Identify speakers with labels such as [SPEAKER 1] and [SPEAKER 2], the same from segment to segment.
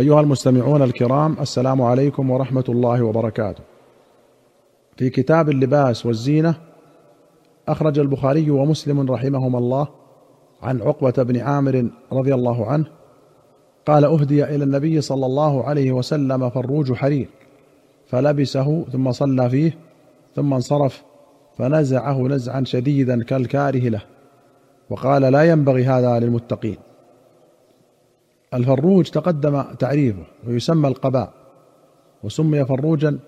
[SPEAKER 1] أيها المستمعون الكرام السلام عليكم ورحمة الله وبركاته. في كتاب اللباس والزينة أخرج البخاري ومسلم رحمهما الله عن عقبة بن عامر رضي الله عنه قال أهدي إلى النبي صلى الله عليه وسلم فروج حرير فلبسه ثم صلى فيه ثم انصرف فنزعه نزعا شديدا كالكاره له. وقال لا ينبغي هذا للمتقين. الفروج تقدم تعريفه ويسمى القباء وسمي فروجا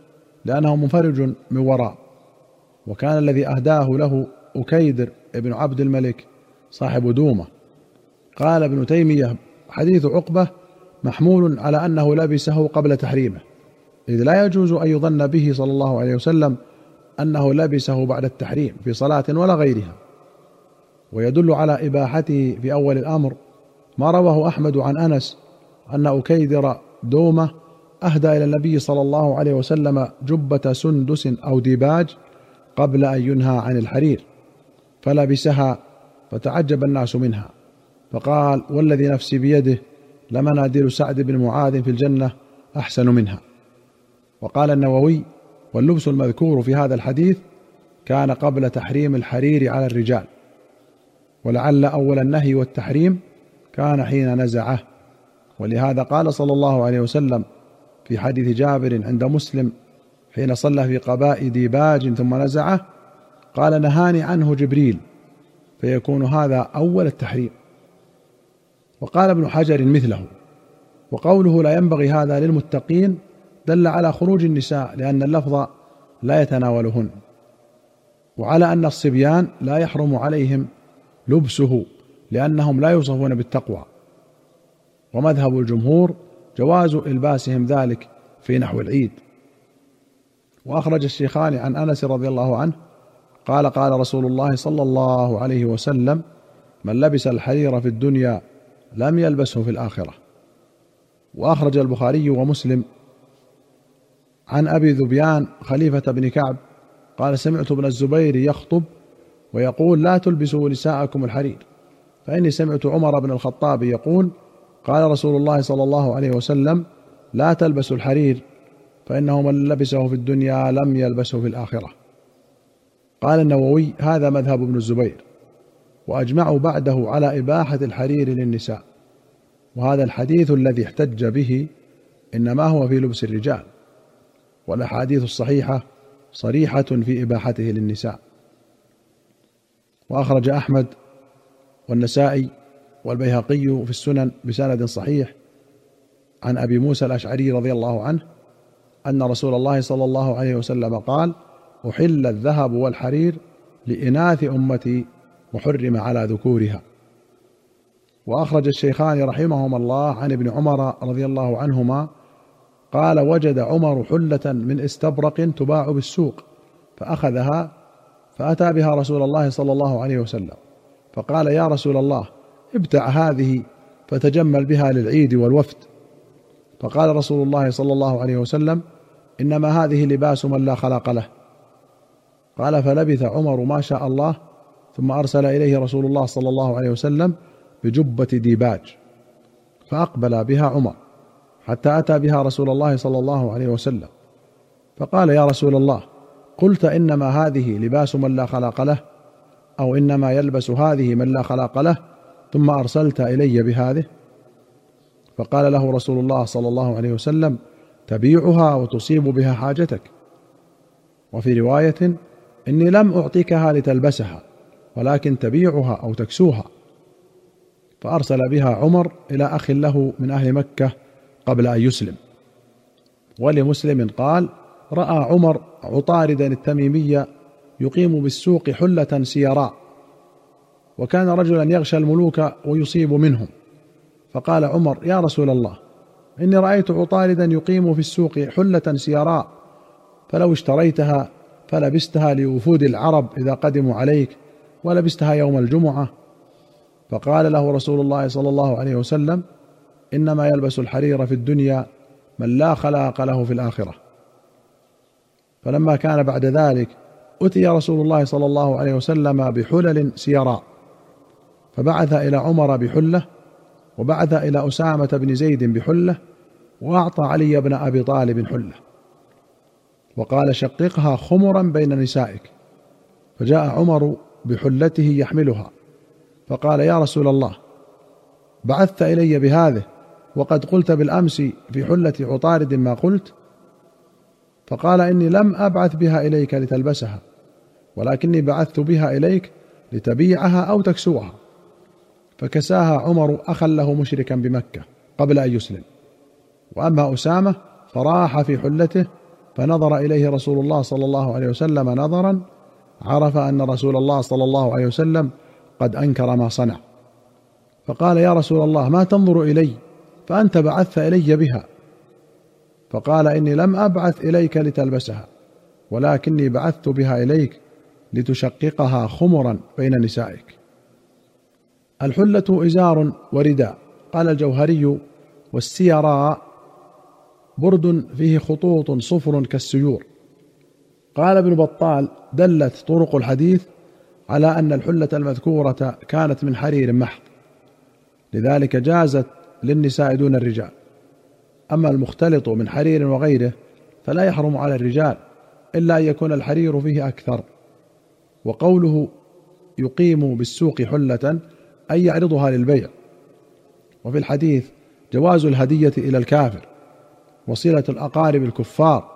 [SPEAKER 1] لأنه منفرج من وراء وكان الذي أهداه له أكيدر ابن عبد الملك صاحب دومة. قال ابن تيمية حديث عقبة محمول على أنه لبسه قبل تحريمه إذ لا يجوز أن يظن به صلى الله عليه وسلم أنه لبسه بعد التحريم في صلاة ولا غيرها ويدل على إباحته في أول الأمر ما رواه أحمد عن أنس أن أكيدر دومة أهدى إلى النبي صلى الله عليه وسلم جبة سندس أو ديباج قبل أن ينهى عن الحرير فلبسها فتعجب الناس منها فقال والذي نفسي بيده لمناديل سعد بن معاذ في الجنة أحسن منها. وقال النووي واللبس المذكور في هذا الحديث كان قبل تحريم الحرير على الرجال ولعل أول النهي والتحريم كان حين نزعه. ولهذا قال صلى الله عليه وسلم في حديث جابر عند مسلم حين صلى في قباء ديباج ثم نزعه قال نهاني عنه جبريل فيكون هذا أول التحريم. وقال ابن حجر مثله وقوله لا ينبغي هذا للمتقين دل على خروج النساء لأن اللفظ لا يتناولهن. وعلى أن الصبيان لا يحرم عليهم لبسه. لأنهم لا يوصفون بالتقوى. ومذهب الجمهور جواز إلباسهم ذلك في نحو العيد. وأخرج الشيخان عن أنس رضي الله عنه قال قال رسول الله صلى الله عليه وسلم من لبس الحرير في الدنيا لم يلبسه في الآخرة. وأخرج البخاري ومسلم عن أبي ذبيان خليفة بن كعب قال سمعت ابن الزبير يخطب ويقول لا تلبسوا نساءكم الحرير. فإني سمعت عمر بن الخطاب يقول قال رسول الله صلى الله عليه وسلم لا تلبسوا الحرير فإنه من لبسه في الدنيا لم يلبسه في الآخرة. قال النووي هذا مذهب ابن الزبير واجمعوا بعده على إباحة الحرير للنساء وهذا الحديث الذي احتج به إنما هو في لبس الرجال والأحاديث الصحيحة صريحة في إباحته للنساء. وأخرج أحمد والنسائي والبيهقي في السنن بسند صحيح عن أبي موسى الأشعري رضي الله عنه أن رسول الله صلى الله عليه وسلم قال أحل الذهب والحرير لإناث أمتي وحرم على ذكورها. وأخرج الشيخان رحمهما الله عن ابن عمر رضي الله عنهما قال وجد عمر حلة من استبرق تباع بالسوق فأخذها فأتى بها رسول الله صلى الله عليه وسلم. فقال يا رسول الله ابتع هذه فتجمل بها للعيد والوفد. فقال رسول الله صلى الله عليه وسلم إنما هذه لباس من لا خلاق له. قال فلبث عمر ما شاء الله ثم أرسل إليه رسول الله صلى الله عليه وسلم بجبة ديباج فأقبل بها عمر حتى أتى بها رسول الله صلى الله عليه وسلم. فقال يا رسول الله قلت إنما هذه لباس من لا خلاق له أو إنما يلبس هذه من لا خلاق له ثم أرسلت إلي بهذه. فقال له رسول الله صلى الله عليه وسلم تبيعها وتصيب بها حاجتك. وفي رواية إني لم أعطيكها لتلبسها ولكن تبيعها أو تكسوها. فأرسل بها عمر إلى أخ له من أهل مكة قبل أن يسلم. ولمسلم قال رأى عمر عطاردا التميمي يقيم بالسوق حلة سيراء وكان رجلا يغشى الملوك ويصيب منهم. فقال عمر يا رسول الله إني رأيت عطاردا يقيم في السوق حلة سيراء فلو اشتريتها فلبستها لوفود العرب إذا قدموا عليك ولبستها يوم الجمعة. فقال له رسول الله صلى الله عليه وسلم إنما يلبس الحرير في الدنيا من لا خلاق له في الآخرة. فلما كان بعد ذلك اتي رسول الله صلى الله عليه وسلم بحلل سيراء فبعث إلى عمر بحله وبعث إلى اسامه بن زيد بحله واعطى علي بن ابي طالب حله وقال شققها خمرا بين نسائك فجاء عمر بحلته يحملها فقال يا رسول الله بعثت إلي بهذه وقد قلت بالأمس في حلة عطارد ما قلت فقال إني لم أبعث بها إليك لتلبسها. ولكني بعثت بها إليك لتبيعها أو تكسوها. فكساها عمر أخا له مشركا بمكة قبل أن يسلم. وأما أسامة فراح في حلته فنظر إليه رسول الله صلى الله عليه وسلم نظرا عرف أن رسول الله صلى الله عليه وسلم قد أنكر ما صنع. فقال يا رسول الله ما تنظر إلي؟ فأنت بعثت إلي بها. فقال إني لم أبعث إليك لتلبسها ولكني بعثت بها إليك لتشققها خمرا بين نسائك. الحلة إزار ورداء. قال الجوهري والسيراء برد فيه خطوط صفر كالسيور. قال ابن بطال دلت طرق الحديث على أن الحلة المذكورة كانت من حرير محض. لذلك جازت للنساء دون الرجال. أما المختلط من حرير وغيره فلا يحرم على الرجال إلا أن يكون الحرير فيه أكثر. وقوله يقيم بالسوق حلة أي يعرضها للبيع. وفي الحديث جواز الهدية إلى الكافر وصلة الأقارب الكفار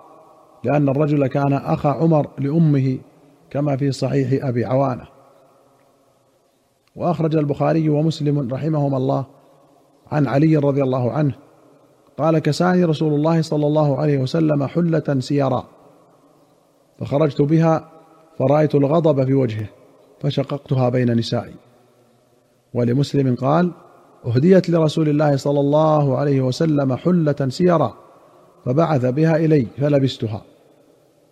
[SPEAKER 1] لأن الرجل كان أخا عمر لأمه كما في صحيح أبي عوانة. وأخرج البخاري ومسلم رحمهما الله عن علي رضي الله عنه قال كساني رسول الله صلى الله عليه وسلم حلة سيرا فخرجت بها فرأيت الغضب في وجهه فشققتها بين نسائي. ولمسلم قال أهديت لرسول الله صلى الله عليه وسلم حلة سيرا فبعث بها إلي فلبستها.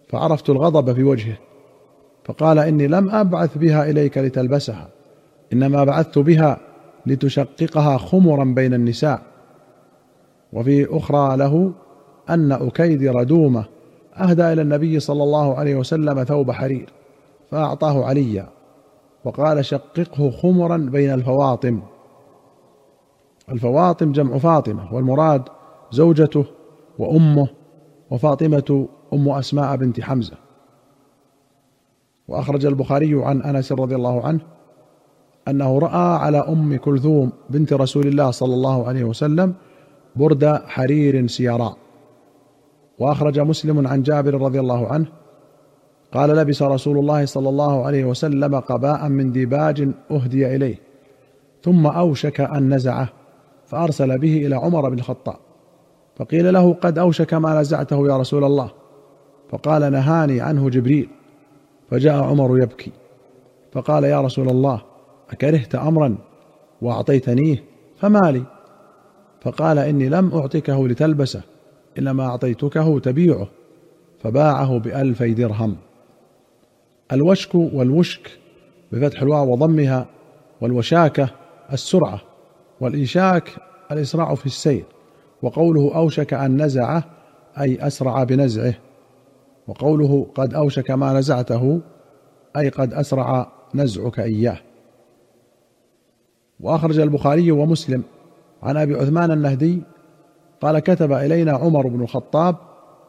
[SPEAKER 1] فعرفت الغضب في وجهه فقال إني لم أبعث بها إليك لتلبسها إنما بعثت بها لتشققها خمرا بين النساء. وفي أخرى له أن اكيدر دومه أهدى إلى النبي صلى الله عليه وسلم ثوب حرير فأعطاه عليا وقال شققه خمرا بين الفواطم. الفواطم جمع فاطمة والمراد زوجته وأمه وفاطمة أم أسماء بنت حمزة. وأخرج البخاري عن أنس رضي الله عنه أنه رأى على أم كلثوم بنت رسول الله صلى الله عليه وسلم برد حرير سيراء وأخرج مسلم عن جابر رضي الله عنه قال لبس رسول الله صلى الله عليه وسلم قباء من ديباج أهدي إليه ثم أوشك أن نزعه فأرسل به إلى عمر بن الخطاب فقيل له قد أوشك ما نزعته يا رسول الله فقال نهاني عنه جبريل فجاء عمر يبكي فقال يا رسول الله أكرهت أمرا وأعطيتنيه فما لي فقال إني لم أعطكه لتلبسه. إنما أعطيتكه تبيعه فباعه بألفي درهم. الوشك والوشك بفتح الواو وضمها والوشاكة السرعة والإنشاك الإسراع في السير وقوله أوشك أن نزعه أي أسرع بنزعه. وقوله قد أوشك ما نزعته أي قد أسرع نزعك إياه. وأخرج البخاري ومسلم عن أبي عثمان النهدي قال كتب إلينا عمر بن الخطاب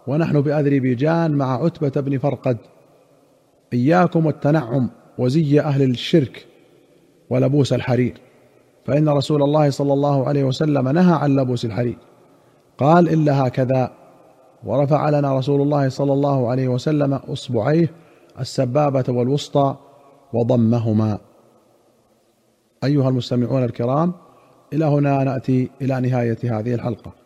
[SPEAKER 1] ونحن بأذربيجان مع عتبة بن فرقد. إياكم والتنعم وزي أهل الشرك ولبوس الحرير. فإن رسول الله صلى الله عليه وسلم نهى عن لبوس الحرير. قال إلا هكذا. ورفع لنا رسول الله صلى الله عليه وسلم أصبعيه السبابة والوسطى وضمهما. أيها المستمعون الكرام إلى هنا نأتي إلى نهاية هذه الحلقة.